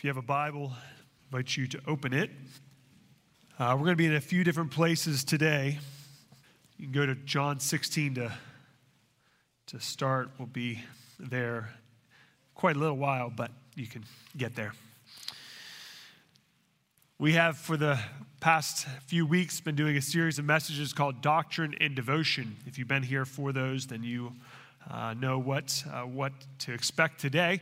If you have a Bible, I invite you to open it. Uh, we're going to be in a few different places today. You can go to John 16 to, to start. We'll be there quite a little while, but you can get there. We have, for the past few weeks, been doing a series of messages called Doctrine and Devotion. If you've been here for those, then you uh, know what, uh, what to expect today.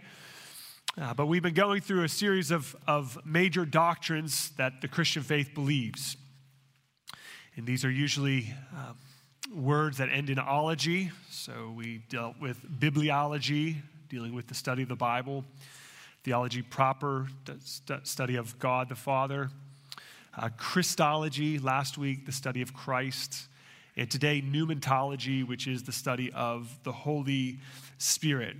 Uh, but we've been going through a series of, of major doctrines that the Christian faith believes. And these are usually uh, words that end in ology. So we dealt with bibliology, dealing with the study of the Bible, theology proper, study of God the Father, uh, Christology, last week, the study of Christ, and today, pneumatology, which is the study of the Holy Spirit.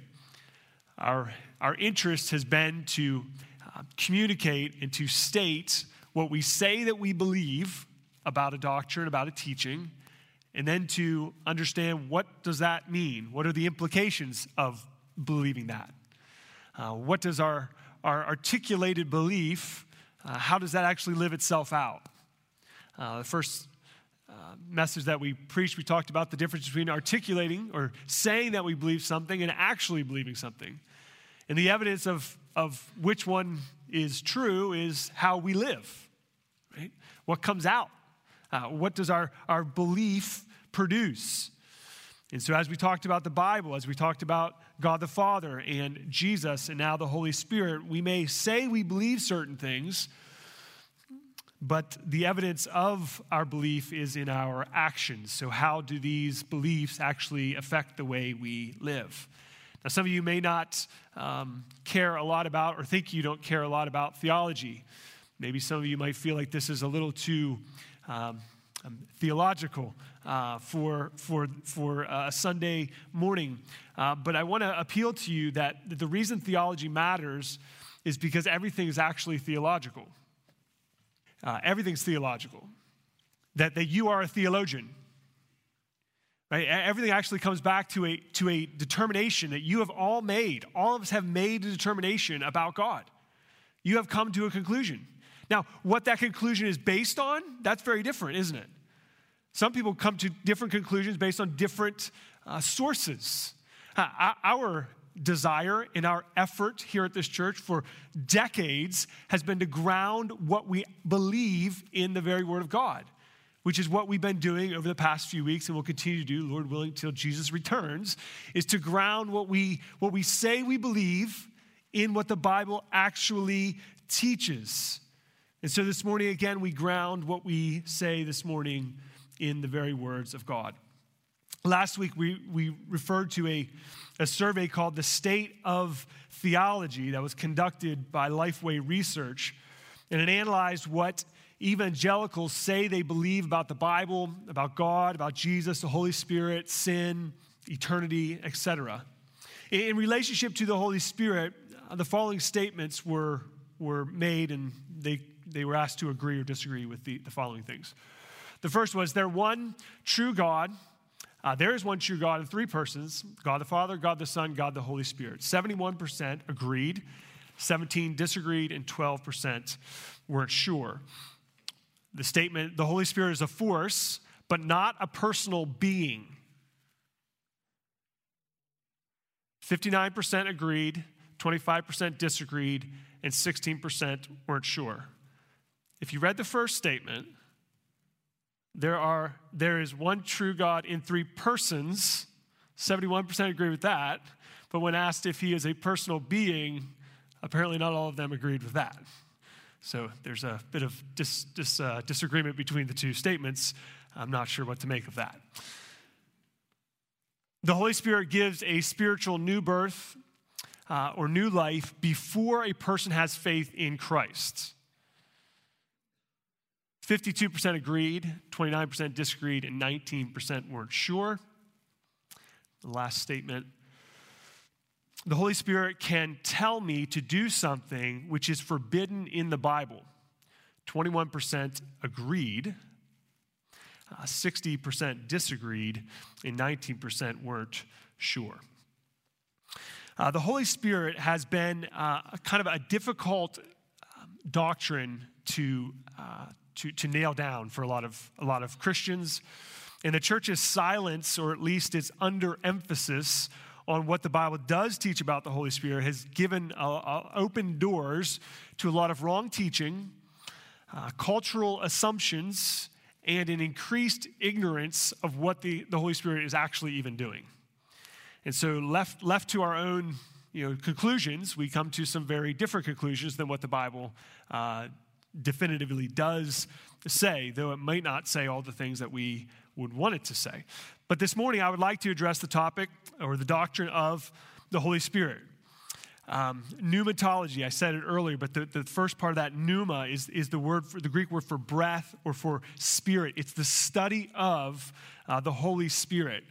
Our, our interest has been to uh, communicate and to state what we say that we believe about a doctrine, about a teaching, and then to understand what does that mean? What are the implications of believing that? Uh, what does our, our articulated belief, uh, how does that actually live itself out? Uh, the first uh, message that we preached, we talked about the difference between articulating or saying that we believe something and actually believing something. And the evidence of, of which one is true is how we live, right? What comes out? Uh, what does our, our belief produce? And so, as we talked about the Bible, as we talked about God the Father and Jesus and now the Holy Spirit, we may say we believe certain things, but the evidence of our belief is in our actions. So, how do these beliefs actually affect the way we live? Now, some of you may not um, care a lot about or think you don't care a lot about theology. Maybe some of you might feel like this is a little too um, um theological uh, for, for, for a Sunday morning. Uh, but I want to appeal to you that the reason theology matters is because everything is actually theological. Uh, everything's theological. That, that you are a theologian. Right? Everything actually comes back to a, to a determination that you have all made. All of us have made a determination about God. You have come to a conclusion. Now, what that conclusion is based on, that's very different, isn't it? Some people come to different conclusions based on different uh, sources. Uh, our desire and our effort here at this church for decades has been to ground what we believe in the very Word of God, which is what we've been doing over the past few weeks and will continue to do, Lord willing, till Jesus returns, is to ground what we, what we say we believe in what the Bible actually teaches. And so this morning, again, we ground what we say this morning in the very words of God. Last week, we, we referred to a, a survey called The State of Theology that was conducted by Lifeway Research, and it analyzed what evangelicals say they believe about the Bible, about God, about Jesus, the Holy Spirit, sin, eternity, etc. In relationship to the Holy Spirit, uh, the following statements were, were made, and they, they were asked to agree or disagree with the, the following things. The first was, There one true God uh, there is one true God in three persons God the Father, God the Son, God the Holy Spirit. 71% agreed, 17 disagreed, and 12% weren't sure. The statement, the Holy Spirit is a force, but not a personal being. 59% agreed, 25% disagreed, and 16% weren't sure. If you read the first statement, there, are, there is one true God in three persons. 71% agree with that. But when asked if he is a personal being, apparently not all of them agreed with that. So there's a bit of dis, dis, uh, disagreement between the two statements. I'm not sure what to make of that. The Holy Spirit gives a spiritual new birth uh, or new life before a person has faith in Christ. 52% agreed, 29% disagreed, and 19% weren't sure. The last statement the Holy Spirit can tell me to do something which is forbidden in the Bible. 21% agreed, uh, 60% disagreed, and 19% weren't sure. Uh, the Holy Spirit has been uh, kind of a difficult um, doctrine to, uh, to, to nail down for a lot of, a lot of Christians. And the church's silence, or at least its underemphasis on what the Bible does teach about the Holy Spirit, has given uh, uh, open doors to a lot of wrong teaching, uh, cultural assumptions, and an increased ignorance of what the, the Holy Spirit is actually even doing. And so, left, left to our own you know, conclusions, we come to some very different conclusions than what the Bible uh, definitively does say, though it might not say all the things that we would want it to say. But this morning, I would like to address the topic or the doctrine of the Holy Spirit. Um, pneumatology, I said it earlier, but the, the first part of that pneuma is, is the word for the Greek word for breath or for spirit. It's the study of uh, the Holy Spirit.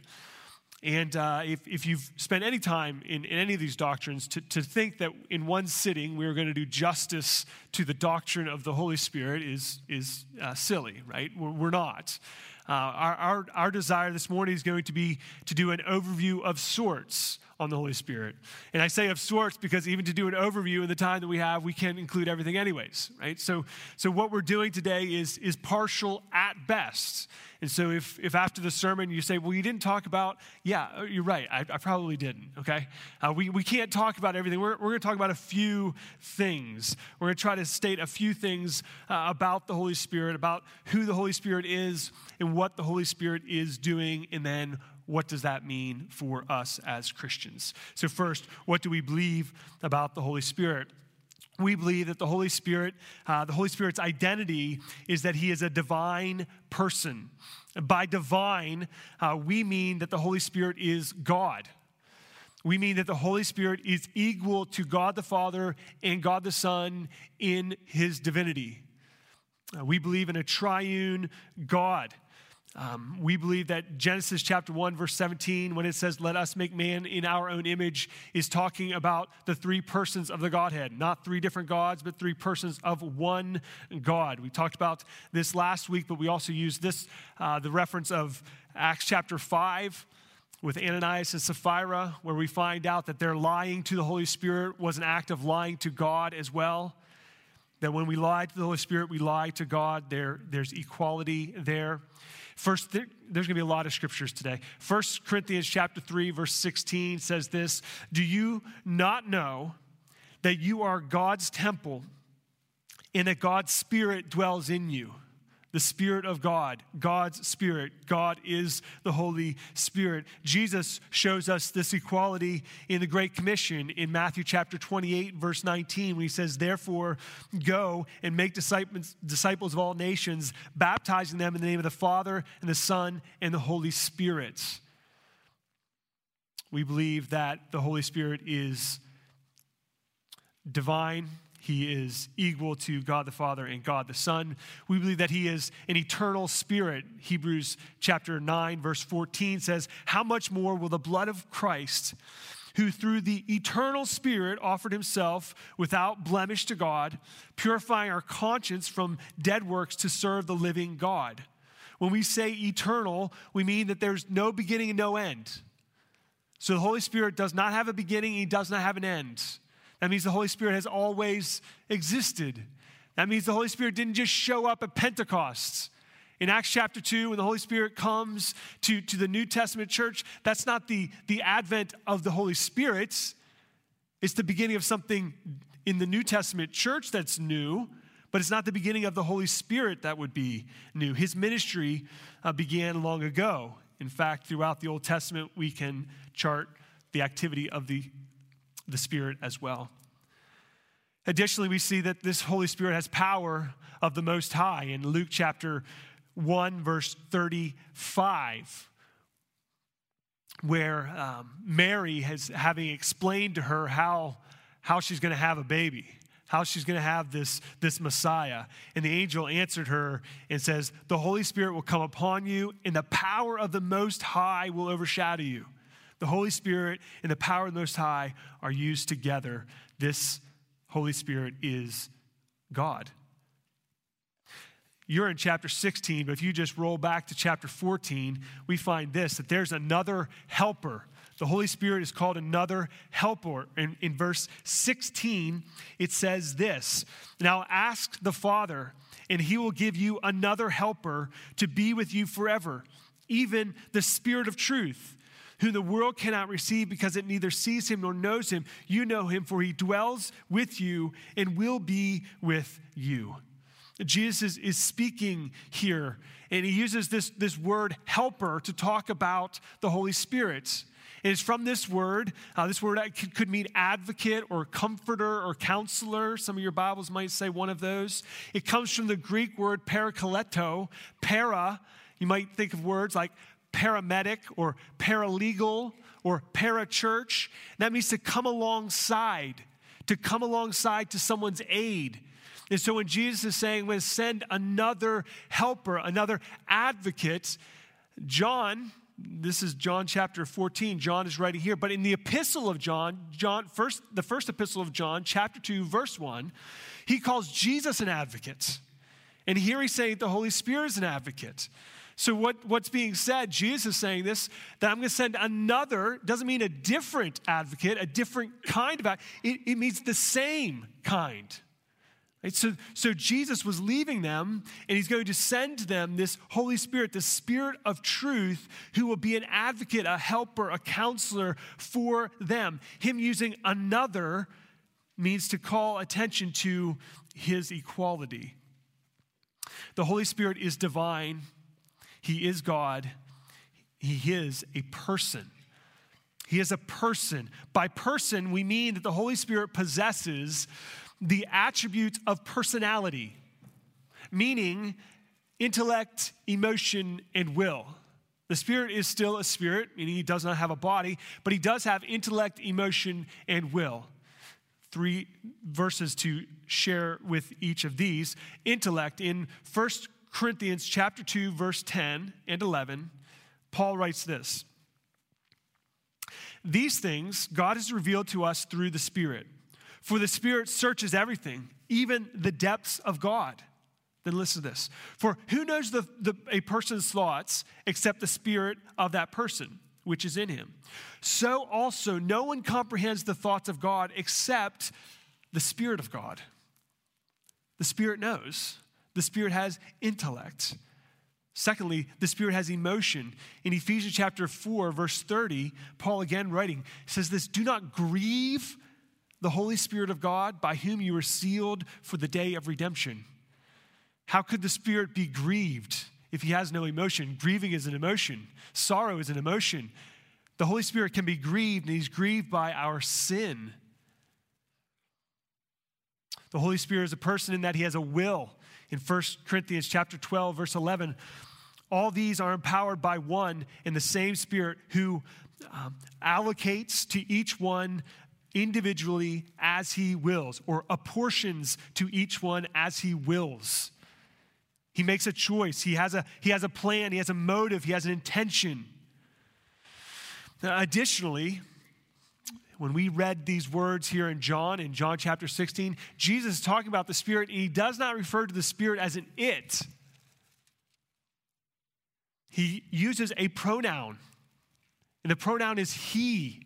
And uh, if, if you've spent any time in, in any of these doctrines, to, to think that in one sitting we are going to do justice to the doctrine of the Holy Spirit is, is uh, silly, right? We're, we're not. Uh, our, our, our desire this morning is going to be to do an overview of sorts on the Holy Spirit. And I say of sorts because even to do an overview in the time that we have, we can't include everything anyways, right? So, so what we're doing today is, is partial at best. And so if, if after the sermon you say, well, you didn't talk about, yeah, uh, you're right, I, I probably didn't, okay? Uh, we, we can't talk about everything. We're, we're going to talk about a few things. We're going to try to state a few things uh, about the Holy Spirit, about who the Holy Spirit is and what the Holy Spirit is doing, and then what does that mean for us as Christians? So, first, what do we believe about the Holy Spirit? We believe that the Holy Spirit, uh, the Holy Spirit's identity is that He is a divine person. By divine, uh, we mean that the Holy Spirit is God. We mean that the Holy Spirit is equal to God the Father and God the Son in His divinity. Uh, we believe in a triune God. Um, we believe that Genesis chapter 1, verse 17, when it says, Let us make man in our own image, is talking about the three persons of the Godhead. Not three different gods, but three persons of one God. We talked about this last week, but we also used this, uh, the reference of Acts chapter 5 with Ananias and Sapphira, where we find out that their lying to the Holy Spirit was an act of lying to God as well. That when we lie to the Holy Spirit, we lie to God. There, there's equality there. First, there, there's going to be a lot of scriptures today. First Corinthians chapter 3, verse 16 says this Do you not know that you are God's temple and that God's Spirit dwells in you? The Spirit of God, God's Spirit. God is the Holy Spirit. Jesus shows us this equality in the Great Commission in Matthew chapter 28, verse 19, when he says, Therefore, go and make disciples, disciples of all nations, baptizing them in the name of the Father and the Son and the Holy Spirit. We believe that the Holy Spirit is divine he is equal to God the Father and God the Son. We believe that He is an eternal spirit. Hebrews chapter 9, verse 14 says, How much more will the blood of Christ, who through the eternal Spirit offered Himself without blemish to God, purifying our conscience from dead works to serve the living God? When we say eternal, we mean that there's no beginning and no end. So the Holy Spirit does not have a beginning, He does not have an end. That means the Holy Spirit has always existed. That means the Holy Spirit didn't just show up at Pentecost. In Acts chapter 2, when the Holy Spirit comes to, to the New Testament church, that's not the, the advent of the Holy Spirit. It's the beginning of something in the New Testament church that's new, but it's not the beginning of the Holy Spirit that would be new. His ministry uh, began long ago. In fact, throughout the Old Testament, we can chart the activity of the the Spirit as well. Additionally, we see that this Holy Spirit has power of the Most High in Luke chapter 1, verse 35, where um, Mary has having explained to her how, how she's going to have a baby, how she's going to have this, this Messiah. And the angel answered her and says, The Holy Spirit will come upon you, and the power of the Most High will overshadow you. The Holy Spirit and the power of the Most High are used together. This Holy Spirit is God. You're in chapter 16, but if you just roll back to chapter 14, we find this that there's another helper, The Holy Spirit is called another helper. In, in verse 16, it says this Now ask the Father, and he will give you another helper to be with you forever, even the Spirit of truth whom the world cannot receive because it neither sees him nor knows him. You know him, for he dwells with you and will be with you. Jesus is, is speaking here, and he uses this, this word helper to talk about the Holy Spirit. And it's from this word. Uh, this word could, could mean advocate or comforter or counselor. Some of your Bibles might say one of those. It comes from the Greek word parakleto. Para, you might think of words like paramedic or paralegal or parachurch. That means to come alongside, to come alongside to someone's aid. And so when Jesus is saying, I'm going to send another helper, another advocate, John, this is John chapter 14. John is writing here, but in the epistle of John, John first the first epistle of John, chapter 2, verse 1, he calls Jesus an advocate. And here he's saying the Holy Spirit is an advocate. So, what, what's being said, Jesus is saying this, that I'm going to send another, doesn't mean a different advocate, a different kind of advocate. It, it means the same kind. Right? So, so Jesus was leaving them, and he's going to send them this Holy Spirit, the Spirit of truth, who will be an advocate, a helper, a counselor for them. Him using another means to call attention to his equality. The Holy Spirit is divine he is God. He is a person. He is a person. By person, we mean that the Holy Spirit possesses the attributes of personality, meaning intellect, emotion, and will. The Spirit is still a spirit, meaning he does not have a body, but he does have intellect, emotion, and will. Three verses to share with each of these. Intellect in First Corinthians chapter 2 verse 10 and 11, Paul writes this. These things God has revealed to us through the Spirit. For the Spirit searches everything, even the depths of God. Then listen to this. For who knows the, the, a person's thoughts except the Spirit of that person, which is in him? So also, no one comprehends the thoughts of God except the Spirit of God. The Spirit knows. The Spirit has intellect. Secondly, the Spirit has emotion. In Ephesians chapter 4, verse 30, Paul again writing says this Do not grieve the Holy Spirit of God by whom you were sealed for the day of redemption. How could the Spirit be grieved if he has no emotion? Grieving is an emotion, sorrow is an emotion. The Holy Spirit can be grieved, and he's grieved by our sin. The Holy Spirit is a person in that he has a will in 1 Corinthians chapter 12 verse 11 all these are empowered by one in the same spirit who um, allocates to each one individually as he wills or apportions to each one as he wills. He makes a choice. He has a he has a plan. He has a motive. He has an intention. Now, additionally when we read these words here in John, in John chapter 16, Jesus is talking about the Spirit, and he does not refer to the Spirit as an it. He uses a pronoun, and the pronoun is he.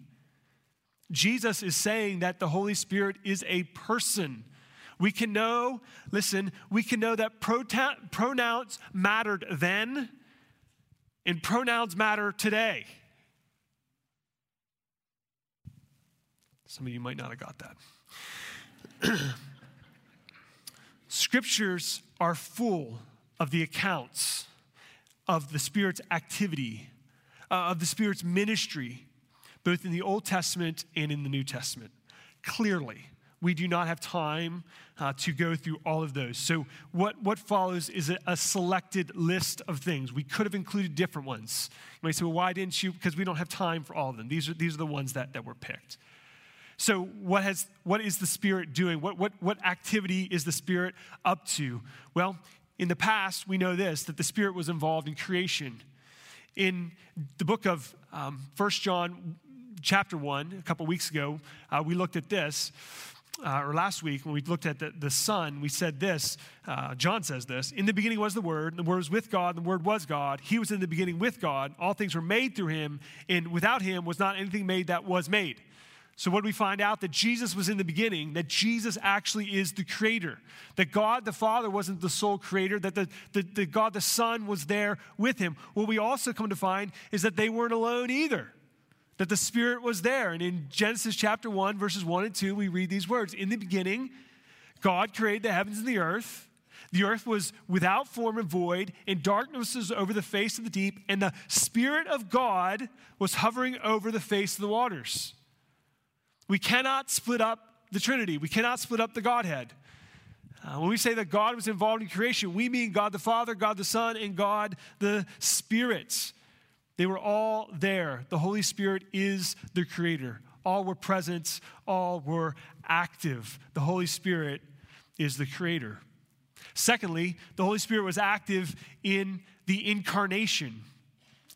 Jesus is saying that the Holy Spirit is a person. We can know, listen, we can know that pronouns mattered then, and pronouns matter today. Some of you might not have got that. Scriptures are full of the accounts of the Spirit's activity, uh, of the Spirit's ministry, both in the Old Testament and in the New Testament. Clearly, we do not have time uh, to go through all of those. So, what, what follows is a, a, selected list of things. We could have included different ones. You might say, well, why didn't you? Because we don't have time for all of them. These are, these are the ones that, that were picked. So, what, has, what is the Spirit doing? What, what, what activity is the Spirit up to? Well, in the past, we know this that the Spirit was involved in creation. In the book of um, 1 John, chapter 1, a couple weeks ago, uh, we looked at this. uh, or last week when we looked at the, the Son, we said this. Uh, John says this In the beginning was the Word, and the Word was with God, and the Word was God. He was in the beginning with God. All things were made through him, and without him was not anything made that was made. So, what we find out? That Jesus was in the beginning, that Jesus actually is the creator, that God the Father wasn't the sole creator, that the, the, the God the Son was there with him. What we also come to find is that they weren't alone either that the Spirit was there. And in Genesis chapter 1, verses 1 and 2, we read these words In the beginning, God created the heavens and the earth. The earth was without form and void, and darkness was over the face of the deep, and the Spirit of God was hovering over the face of the waters. We cannot split up the Trinity, we cannot split up the Godhead. Uh, when we say that God was involved in creation, we mean God the Father, God the Son, and God the Spirit. They were all there. The Holy Spirit is the creator. All were present, all were active. The Holy Spirit is the creator. Secondly, the Holy Spirit was active in the incarnation.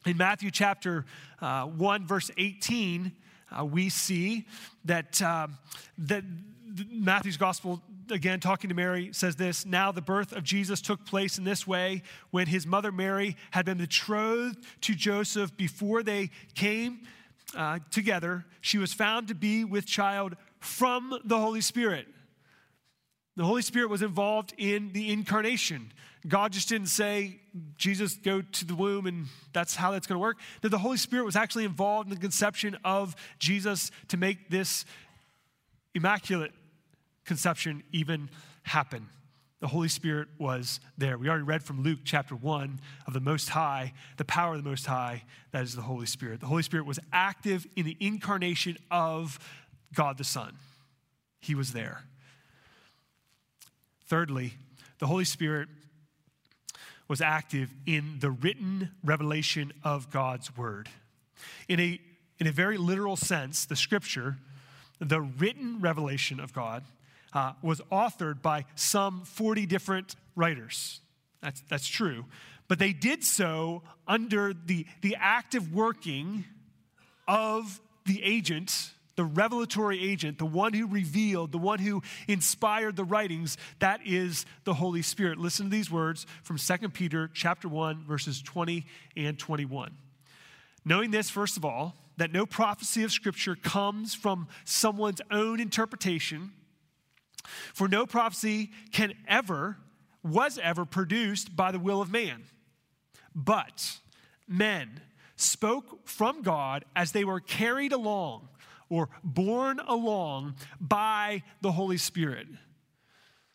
In Matthew chapter uh, 1, verse 18, uh, we see that, uh, that Matthew's gospel again, talking to Mary, says this Now the birth of Jesus took place in this way when his mother Mary had been betrothed to Joseph before they came uh, together. She was found to be with child from the Holy Spirit. The Holy Spirit was involved in the incarnation. God just didn't say, Jesus, go to the womb and that's how that's going to work. That the Holy Spirit was actually involved in the conception of Jesus to make this immaculate conception even happen. The Holy Spirit was there. We already read from Luke chapter 1 of the Most High, the power of the Most High, that is the Holy Spirit. The Holy Spirit was active in the incarnation of God the Son. He was there. Thirdly, the Holy Spirit was active in the written revelation of God's Word. In a, in a very literal sense, the scripture, the written revelation of God, uh, was authored by some 40 different writers. That's, that's true. But they did so under the, the active working of the agent, the revelatory agent, the one who revealed, the one who inspired the writings, that is the Holy Spirit. Listen to these words from 2 Peter chapter 1 verses 20 and 21. Knowing this first of all, that no prophecy of scripture comes from someone's own interpretation, for no prophecy can ever, was ever produced by the will of man. But men spoke from God as they were carried along or borne along by the Holy Spirit.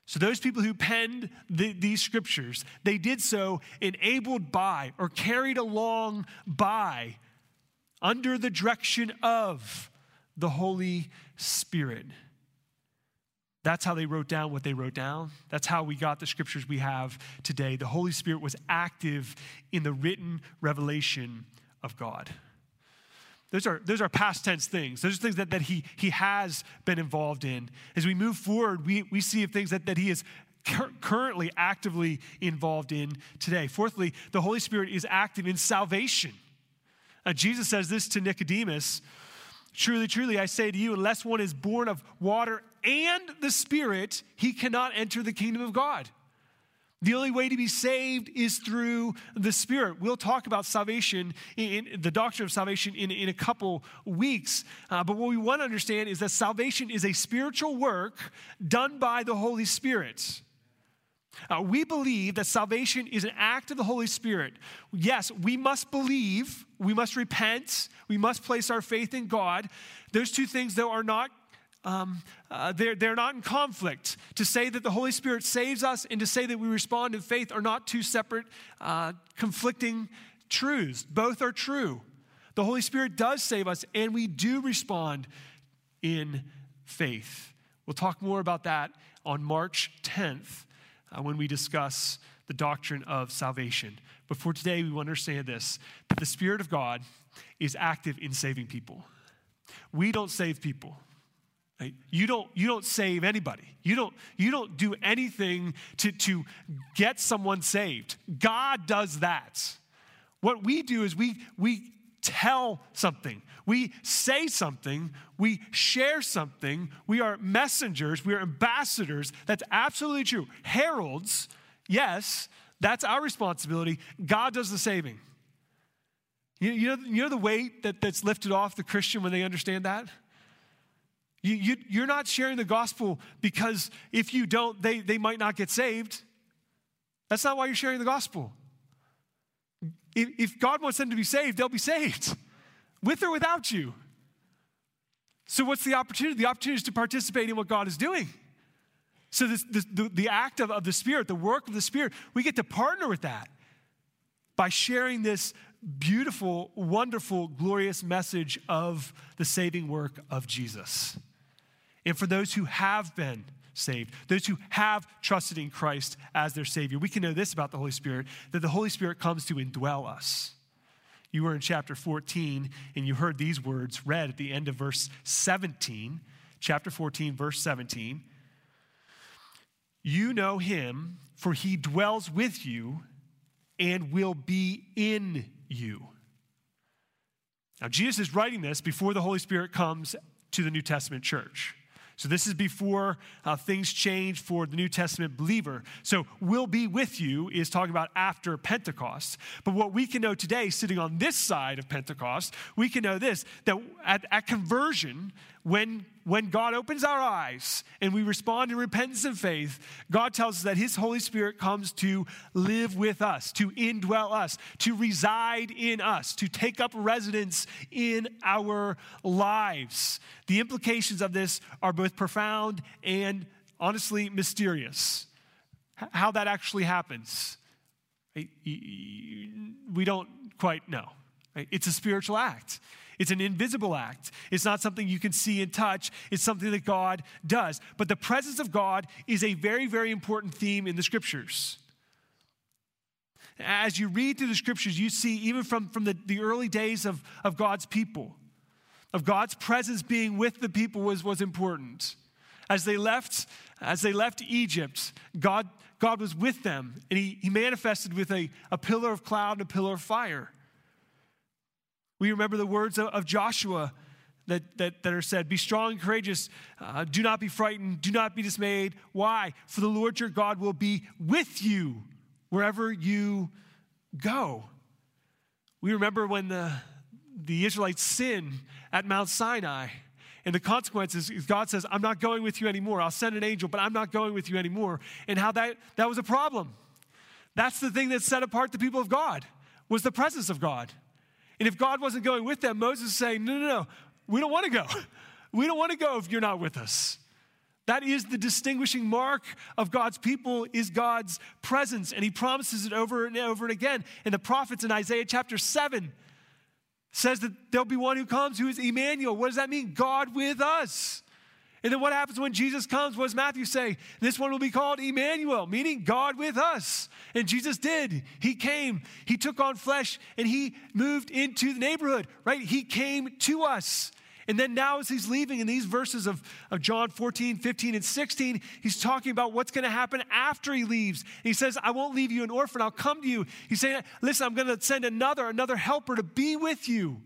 So, those people who penned the, these scriptures, they did so enabled by or carried along by, under the direction of the Holy Spirit. That's how they wrote down what they wrote down. That's how we got the scriptures we have today. The Holy Spirit was active in the written revelation of God. Those are, those are past tense things. Those are things that, that he, he has been involved in. As we move forward, we, we see things that, that he is cur- currently actively involved in today. Fourthly, the Holy Spirit is active in salvation. Uh, Jesus says this to Nicodemus Truly, truly, I say to you, unless one is born of water and the Spirit, he cannot enter the kingdom of God. The only way to be saved is through the Spirit. We'll talk about salvation, in, in the doctrine of salvation, in, in a couple weeks. Uh, but what we want to understand is that salvation is a spiritual work done by the Holy Spirit. Uh, we believe that salvation is an act of the Holy Spirit. Yes, we must believe, we must repent, we must place our faith in God. Those two things, though, are not um, uh, they're, they're not in conflict. To say that the Holy Spirit saves us and to say that we respond in faith are not two separate, uh, conflicting truths. Both are true. The Holy Spirit does save us, and we do respond in faith. We'll talk more about that on March 10th uh, when we discuss the doctrine of salvation. But for today, we want to understand this that the Spirit of God is active in saving people. We don't save people. You don't, you don't save anybody. You don't, you don't do anything to, to get someone saved. God does that. What we do is we, we tell something, we say something, we share something, we are messengers, we are ambassadors. That's absolutely true. Heralds, yes, that's our responsibility. God does the saving. You, you, know, you know the weight that, that's lifted off the Christian when they understand that? You, you, you're not sharing the gospel because if you don't, they, they might not get saved. That's not why you're sharing the gospel. If, if God wants them to be saved, they'll be saved, with or without you. So, what's the opportunity? The opportunity is to participate in what God is doing. So, this, this, the, the act of, of the Spirit, the work of the Spirit, we get to partner with that by sharing this beautiful, wonderful, glorious message of the saving work of Jesus. And for those who have been saved, those who have trusted in Christ as their Savior, we can know this about the Holy Spirit that the Holy Spirit comes to indwell us. You were in chapter 14 and you heard these words read at the end of verse 17, chapter 14, verse 17. You know him, for he dwells with you and will be in you. Now, Jesus is writing this before the Holy Spirit comes to the New Testament church. So, this is before uh, things change for the New Testament believer. So, will be with you is talking about after Pentecost. But what we can know today, sitting on this side of Pentecost, we can know this that at, at conversion, when, when God opens our eyes and we respond in repentance and faith, God tells us that His Holy Spirit comes to live with us, to indwell us, to reside in us, to take up residence in our lives. The implications of this are both profound and honestly mysterious. How that actually happens, we don't quite know. It's a spiritual act. It's an invisible act. It's not something you can see and touch. It's something that God does. But the presence of God is a very, very important theme in the scriptures. As you read through the scriptures, you see, even from, from the, the early days of, of God's people, of God's presence being with the people was, was important. As they left, as they left Egypt, God, God was with them, and he, he manifested with a, a pillar of cloud and a pillar of fire. We remember the words of, Joshua that, that, that, are said Be strong and courageous. Uh, do not be frightened. Do not be dismayed. Why? For the Lord your God will be with you wherever you go. We remember when the, the Israelites sin at Mount Sinai. And the consequences is God says, I'm not going with you anymore. I'll send an angel, but I'm not going with you anymore. And how that, that was a problem. That's the thing that set apart the people of God, was the presence of God. And if God wasn't going with them, Moses is saying, No, no, no, we don't want to go. We don't want to go if you're not with us. That is the distinguishing mark of God's people is God's presence. And he promises it over and over and again. And the prophets in Isaiah chapter 7 says that there'll be one who comes who is Emmanuel. What does that mean? God with us. And then what happens when Jesus comes? What does Matthew say? This one will be called Emmanuel, meaning God with us. And Jesus did. He came, He took on flesh, and He moved into the neighborhood, right? He came to us. And then now, as he's leaving in these verses of, of John 14, 15, and 16, he's talking about what's going to happen after he leaves. He says, I won't leave you an orphan, I'll come to you. He's saying, Listen, I'm going to send another, another helper to be with you.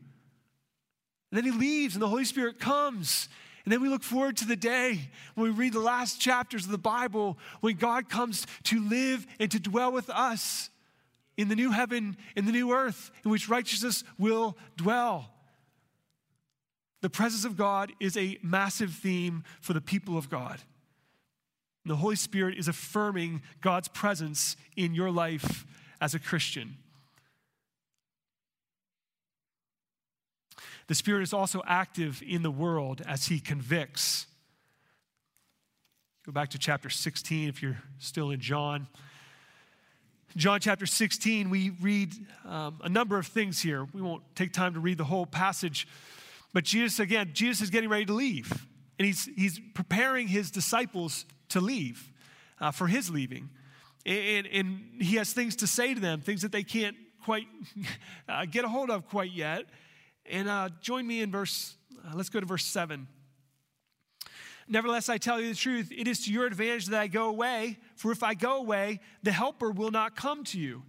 And then he leaves, and the Holy Spirit comes and then we look forward to the day when we read the last chapters of the Bible when God comes to live and to dwell with us in the new heaven, in the new earth, in which righteousness will dwell. The presence of God is a massive theme for the people of God. And the Holy Spirit is affirming God's presence in your life as a Christian. The Spirit is also active in the world as He convicts. Go back to chapter 16 if you're still in John. John chapter 16, we read um, a number of things here. We won't take time to read the whole passage, but Jesus, again, Jesus is getting ready to leave, and he's, he's preparing his disciples to leave uh, for his leaving. And, and, he has things to say to them, things that they can't quite uh, get a hold of quite yet. And uh, join me in verse, uh, let's go to verse 7. Nevertheless, I tell you the truth, it is to your advantage that I go away, for if I go away, the Helper will not come to you.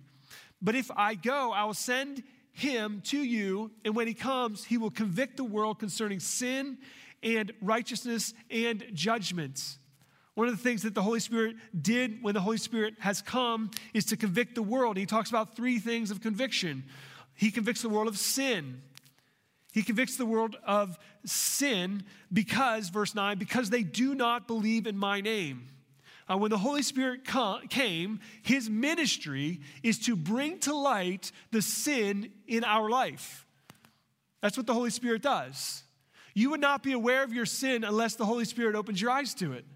But if I go, I will send him to you, and when he comes, he will convict the world concerning sin and righteousness and judgment. One of the things that the Holy Spirit did when the Holy Spirit has come is to convict the world. He talks about three things of conviction. He convicts the world of sin. He convicts the world of sin because, verse 9, because they do not believe in my name. Uh, when the Holy Spirit came, his ministry is to bring to light the sin in our life. That's what the Holy Spirit does. You would not be aware of your sin unless the Holy Spirit opens your eyes to it.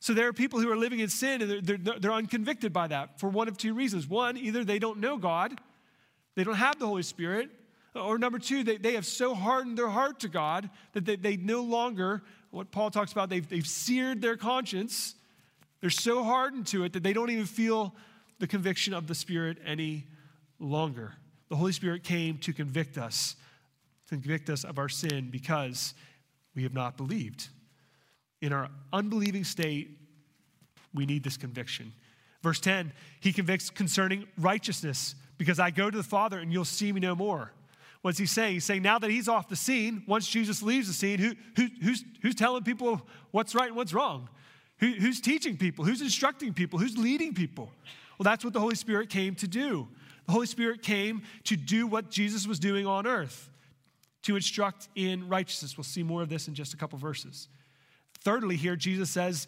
So there are people who are living in sin and they're, they're, they're, unconvicted by that for one of two reasons. One, either they don't know God, they don't have the Holy Spirit, or number two, they, they have so hardened their heart to God that they, they no longer, what Paul talks about, they've, they've seared their conscience. They're so hardened to it that they don't even feel the conviction of the Spirit any longer. The Holy Spirit came to convict us, to convict us of our sin because we have not believed. In our unbelieving state, we need this conviction. Verse 10, he convicts concerning righteousness because I go to the Father and you'll see me no more. What's he saying? He's saying now that he's off the scene, once Jesus leaves the scene, who, who, who's, who's telling people what's right and what's wrong? Who, who's teaching people? Who's instructing people? Who's leading people? Well, that's what the Holy Spirit came to do. The Holy Spirit came to do what Jesus was doing on earth, to instruct in righteousness. We'll see more of this in just a couple verses. Thirdly, here, Jesus says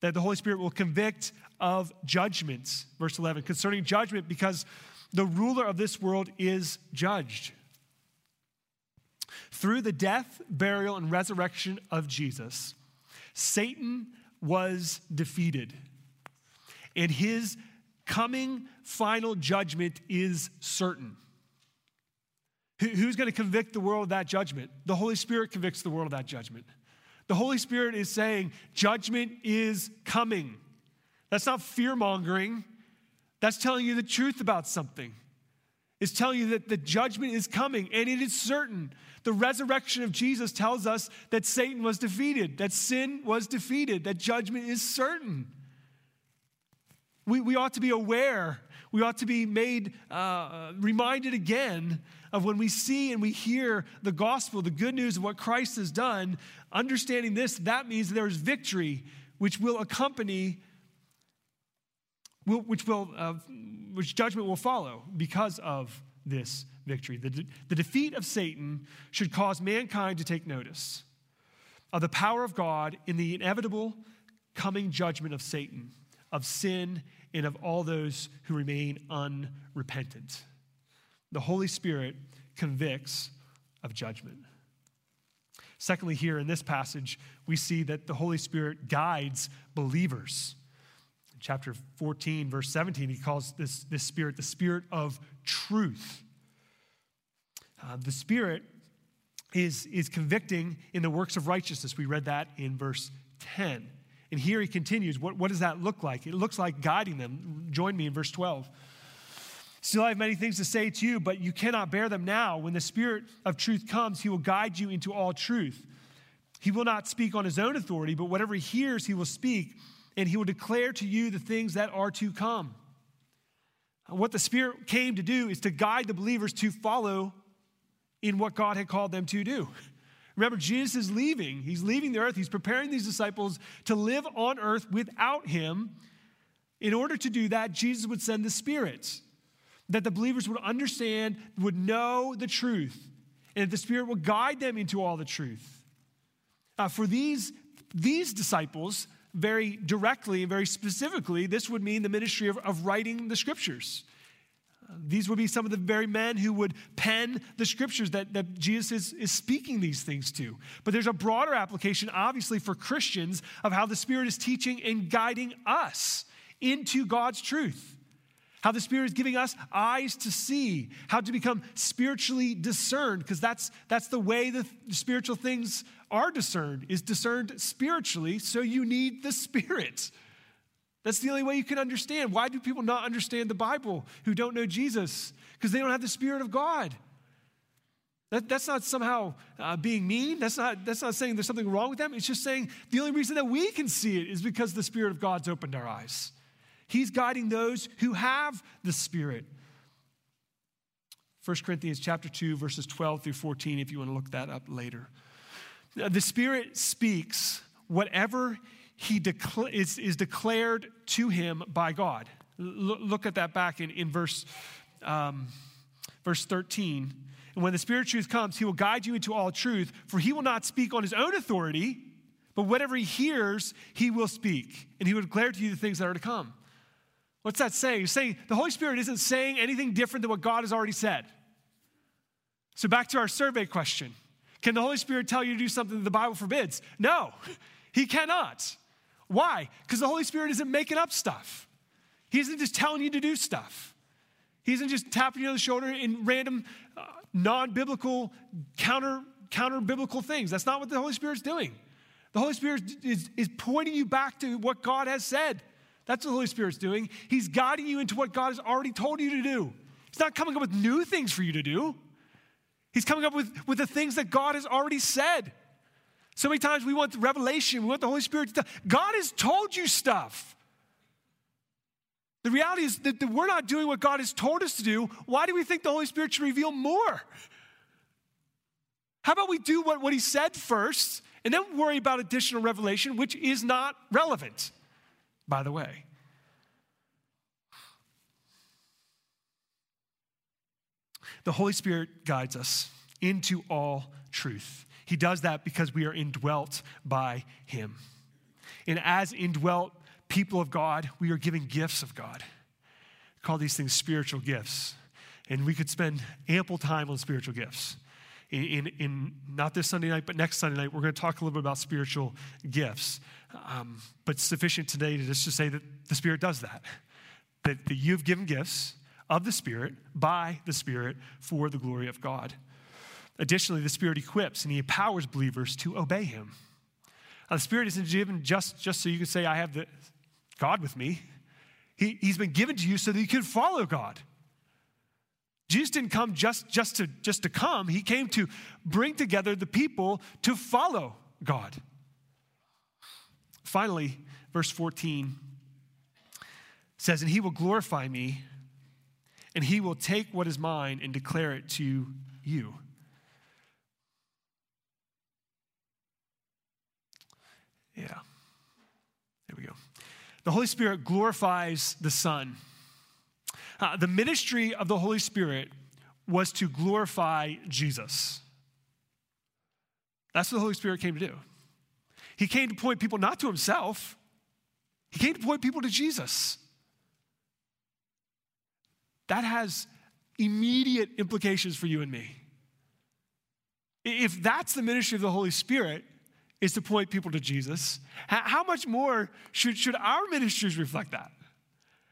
that the Holy Spirit will convict of judgments. Verse 11, concerning judgment, because the ruler of this world is judged. Through the death, burial, and resurrection of Jesus, Satan was defeated. And his coming final judgment is certain. Who's going to convict the world of that judgment? The Holy Spirit convicts the world of that judgment. The Holy Spirit is saying judgment is coming. That's not fear mongering, that's telling you the truth about something. It's telling you that the judgment is coming and it is certain. The resurrection of Jesus tells us that Satan was defeated, that sin was defeated, that judgment is certain. We, we ought to be aware, we ought to be made, uh, reminded again of when we see and we hear the gospel, the good news of what Christ has done, understanding this, that means there is victory which will accompany, which will, uh, which judgment will follow because of this victory. The, de- the defeat of Satan should cause mankind to take notice of the power of God in the inevitable coming judgment of Satan, of sin, and of all those who remain unrepentant. The Holy Spirit convicts of judgment. Secondly, here in this passage, we see that the Holy Spirit guides believers. Chapter 14, verse 17, he calls this, this Spirit the Spirit of truth. Uh, the Spirit is, is convicting in the works of righteousness. We read that in verse 10. And here he continues. What, what does that look like? It looks like guiding them. Join me in verse 12. Still, I have many things to say to you, but you cannot bear them now. When the Spirit of truth comes, he will guide you into all truth. He will not speak on his own authority, but whatever he hears, he will speak, and he will declare to you the things that are to come. What the Spirit came to do is to guide the believers to follow in what God had called them to do. Remember, Jesus is leaving. He's leaving the earth. He's preparing these disciples to live on earth without him. In order to do that, Jesus would send the Spirit that the believers would understand, would know the truth, and that the Spirit would guide them into all the truth. Uh, for these, these disciples, very directly and very specifically, this would mean the ministry of, of writing the scriptures. These would be some of the very men who would pen the scriptures that, that Jesus is, is speaking these things to. But there's a broader application, obviously, for Christians of how the Spirit is teaching and guiding us into God's truth. How the Spirit is giving us eyes to see, how to become spiritually discerned, because that's, that's the way the spiritual things are discerned, is discerned spiritually, so you need the Spirit. That's the only way you can understand. Why do people not understand the Bible who don't know Jesus? Because they don't have the Spirit of God. That, that's not somehow uh, being mean. That's not, that's not saying there's something wrong with them. It's just saying the only reason that we can see it is because the Spirit of God's opened our eyes. He's guiding those who have the Spirit. 1 Corinthians chapter 2, verses 12 through 14, if you want to look that up later. The Spirit speaks whatever he decla- is, is declared to him by God. L- look at that back in, in verse, um, verse 13. And when the Spirit of truth comes, he will guide you into all truth, for he will not speak on his own authority, but whatever he hears, he will speak, and he will declare to you the things that are to come. What's that saying? He's saying the Holy Spirit isn't saying anything different than what God has already said. So, back to our survey question Can the Holy Spirit tell you to do something that the Bible forbids? No, he cannot. Why? Because the Holy Spirit isn't making up stuff. He isn't just telling you to do stuff. He isn't just tapping you on the shoulder in random, uh, non biblical, counter, counter biblical things. That's not what the Holy Spirit's doing. The Holy Spirit is, is pointing you back to what God has said. That's what the Holy Spirit's doing. He's guiding you into what God has already told you to do. He's not coming up with new things for you to do. He's coming up with, with the things that God has already said. So many times we want revelation, we want the Holy Spirit to tell. God has told you stuff. The reality is that, that we're not doing what God has told us to do. Why do we think the Holy Spirit should reveal more? How about we do what, what He said first and then worry about additional revelation, which is not relevant, by the way? The Holy Spirit guides us into all truth. He does that because we are indwelt by Him. And as indwelt people of God, we are given gifts of God. We call these things spiritual gifts. And we could spend ample time on spiritual gifts. In, in, in, not this Sunday night, but next Sunday night, we're going to talk a little bit about spiritual gifts. Um, but sufficient today to just to say that the Spirit does that. That, that you've given gifts of the Spirit by the Spirit for the glory of God. Additionally, the Spirit equips and He empowers believers to obey Him. Now, the Spirit isn't given just, just so you can say, I have the, God with me. He, he's been given to you so that you can follow God. Jesus didn't come just, just, to, just to come, He came to bring together the people to follow God. Finally, verse 14 says, And He will glorify me, and He will take what is mine and declare it to you. Yeah. There we go. The Holy Spirit glorifies the Son. Uh, the ministry of the Holy Spirit was to glorify Jesus. That's what the Holy Spirit came to do. He came to point people not to himself, he came to point people to Jesus. That has immediate implications for you and me. If that's the ministry of the Holy Spirit, is to point people to Jesus, how much more should, should our ministries reflect that?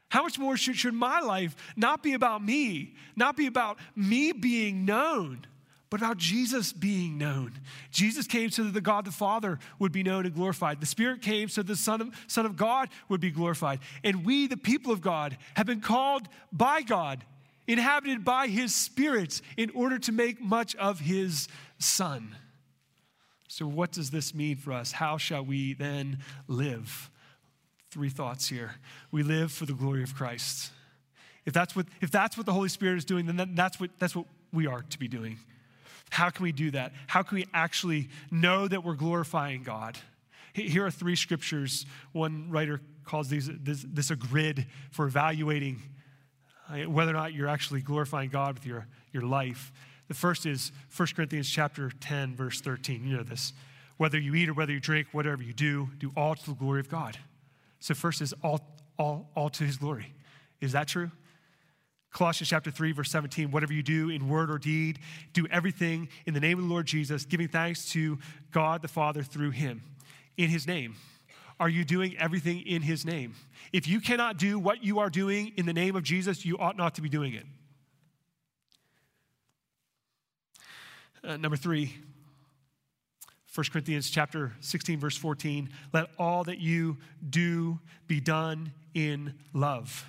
How much more should, should my life not be about me, not be about me being known, but about Jesus being known? Jesus came so that the God the Father would be known and glorified. The Spirit came so that the Son of, Son of God would be glorified. And we, the people of God, have been called by God, inhabited by His Spirit, in order to make much of His Son. So, what does this mean for us? How shall we then live? Three thoughts here. We live for the glory of Christ. If that's what, if that's what the Holy Spirit is doing, then that's, what, that's what we are to be doing. How can we do that? How can we actually know that we're glorifying God? Here are three scriptures. One writer calls these this, this a grid for evaluating uh, whether or not you're actually glorifying God with your, your life. The first is 1 Corinthians chapter 10, verse 13. You know this. Whether you eat or whether you drink, whatever you do, do all to the glory of God. So first is all, all, all to his glory. Is that true? Colossians chapter 3, verse 17, whatever you do in word or deed, do everything in the name of the Lord Jesus, giving thanks to God the Father through him, in his name. Are you doing everything in his name? If you cannot do what you are doing in the name of Jesus, you ought not to be doing it. Uh, number three, 1 Corinthians chapter 16, verse 14. Let all that you do be done in love.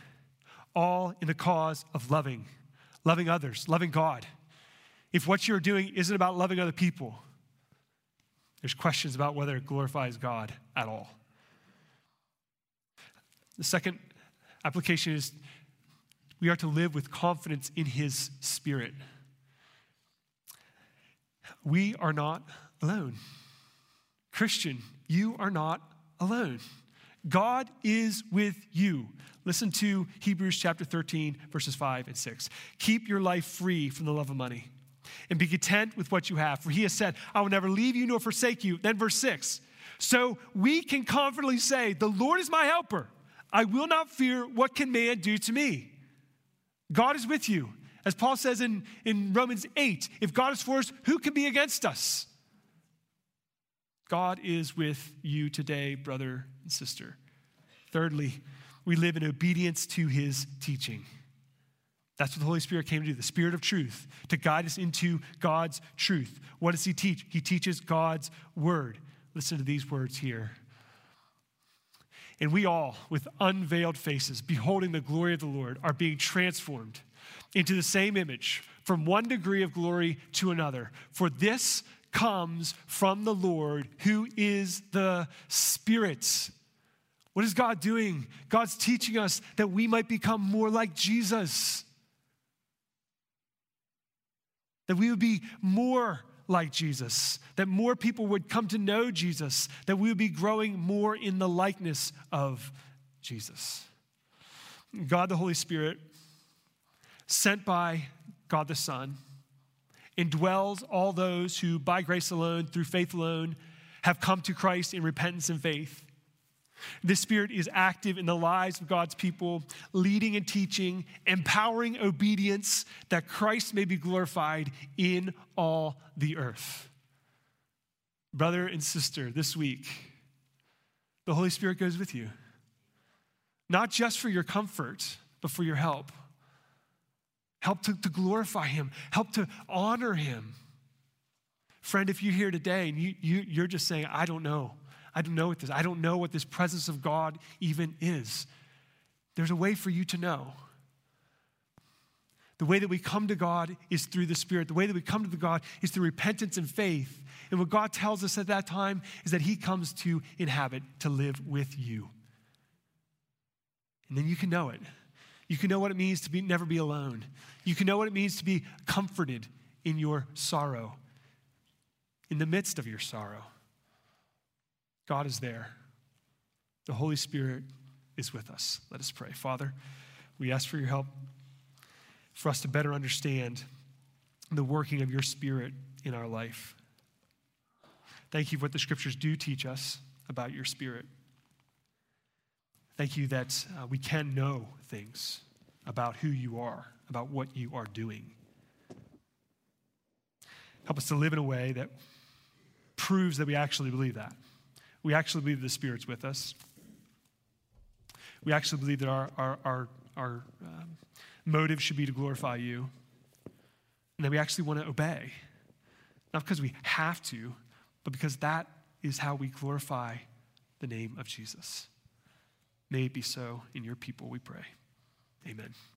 All in the cause of loving, loving others, loving God. If what you're doing isn't about loving other people, there's questions about whether it glorifies God at all. The second application is we are to live with confidence in His Spirit. we are not alone. Christian, you are not alone. God is with you. Listen to Hebrews chapter 13, verses 5 and 6. Keep your life free from the love of money and be content with what you have. For he has said, I will never leave you nor forsake you. Then, verse 6. So we can confidently say, The Lord is my helper. I will not fear what can man do to me. God is with you. As Paul says in, in Romans 8, if God is for us, who can be against us? God is with you today, brother and sister. Thirdly, we live in obedience to his teaching. That's what the Holy Spirit came to do, the Spirit of truth, to guide us into God's truth. What does He teach? He teaches God's word. Listen to these words here. And we all, with unveiled faces, beholding the glory of the Lord, are being transformed into the same image from one degree of glory to another. For this comes from the Lord, who is the Spirit. What is God doing? God's teaching us that we might become more like Jesus that we would be more like Jesus, that more people would come to know Jesus, that we would be growing more in the likeness of Jesus. God the Holy Spirit, sent by God the Son, indwells all those who, by grace alone, through faith alone, have come to Christ in repentance and faith. This Spirit is active in the lives of God's people, leading and teaching, empowering obedience that Christ may be glorified in all the earth. Brother and sister, this week, the Holy Spirit goes with you, not just for your comfort, but for your help. Help to, to glorify Him, help to honor Him. Friend, if you're here today and you, you, you're just saying, I don't know. I don't know what this. I don't know what this presence of God even is. There's a way for you to know. The way that we come to God is through the Spirit. The way that we come to God is through repentance and faith. And what God tells us at that time is that He comes to inhabit, to live with you. And then you can know it. You can know what it means to be, never be alone. You can know what it means to be comforted in your sorrow, in the midst of your sorrow. God is there. The Holy Spirit is with us. Let us pray. Father, we ask for your help for us to better understand the working of your Spirit in our life. Thank you for what the scriptures do teach us about your Spirit. Thank you that uh, we can know things about who you are, about what you are doing. Help us to live in a way that proves that we actually believe that. We actually believe the Spirit's with us. We actually believe that our, our, our, our um, motive should be to glorify you. And that we actually want to obey. Not because we have to, but because that is how we glorify the name of Jesus. May it be so in your people, we pray. Amen.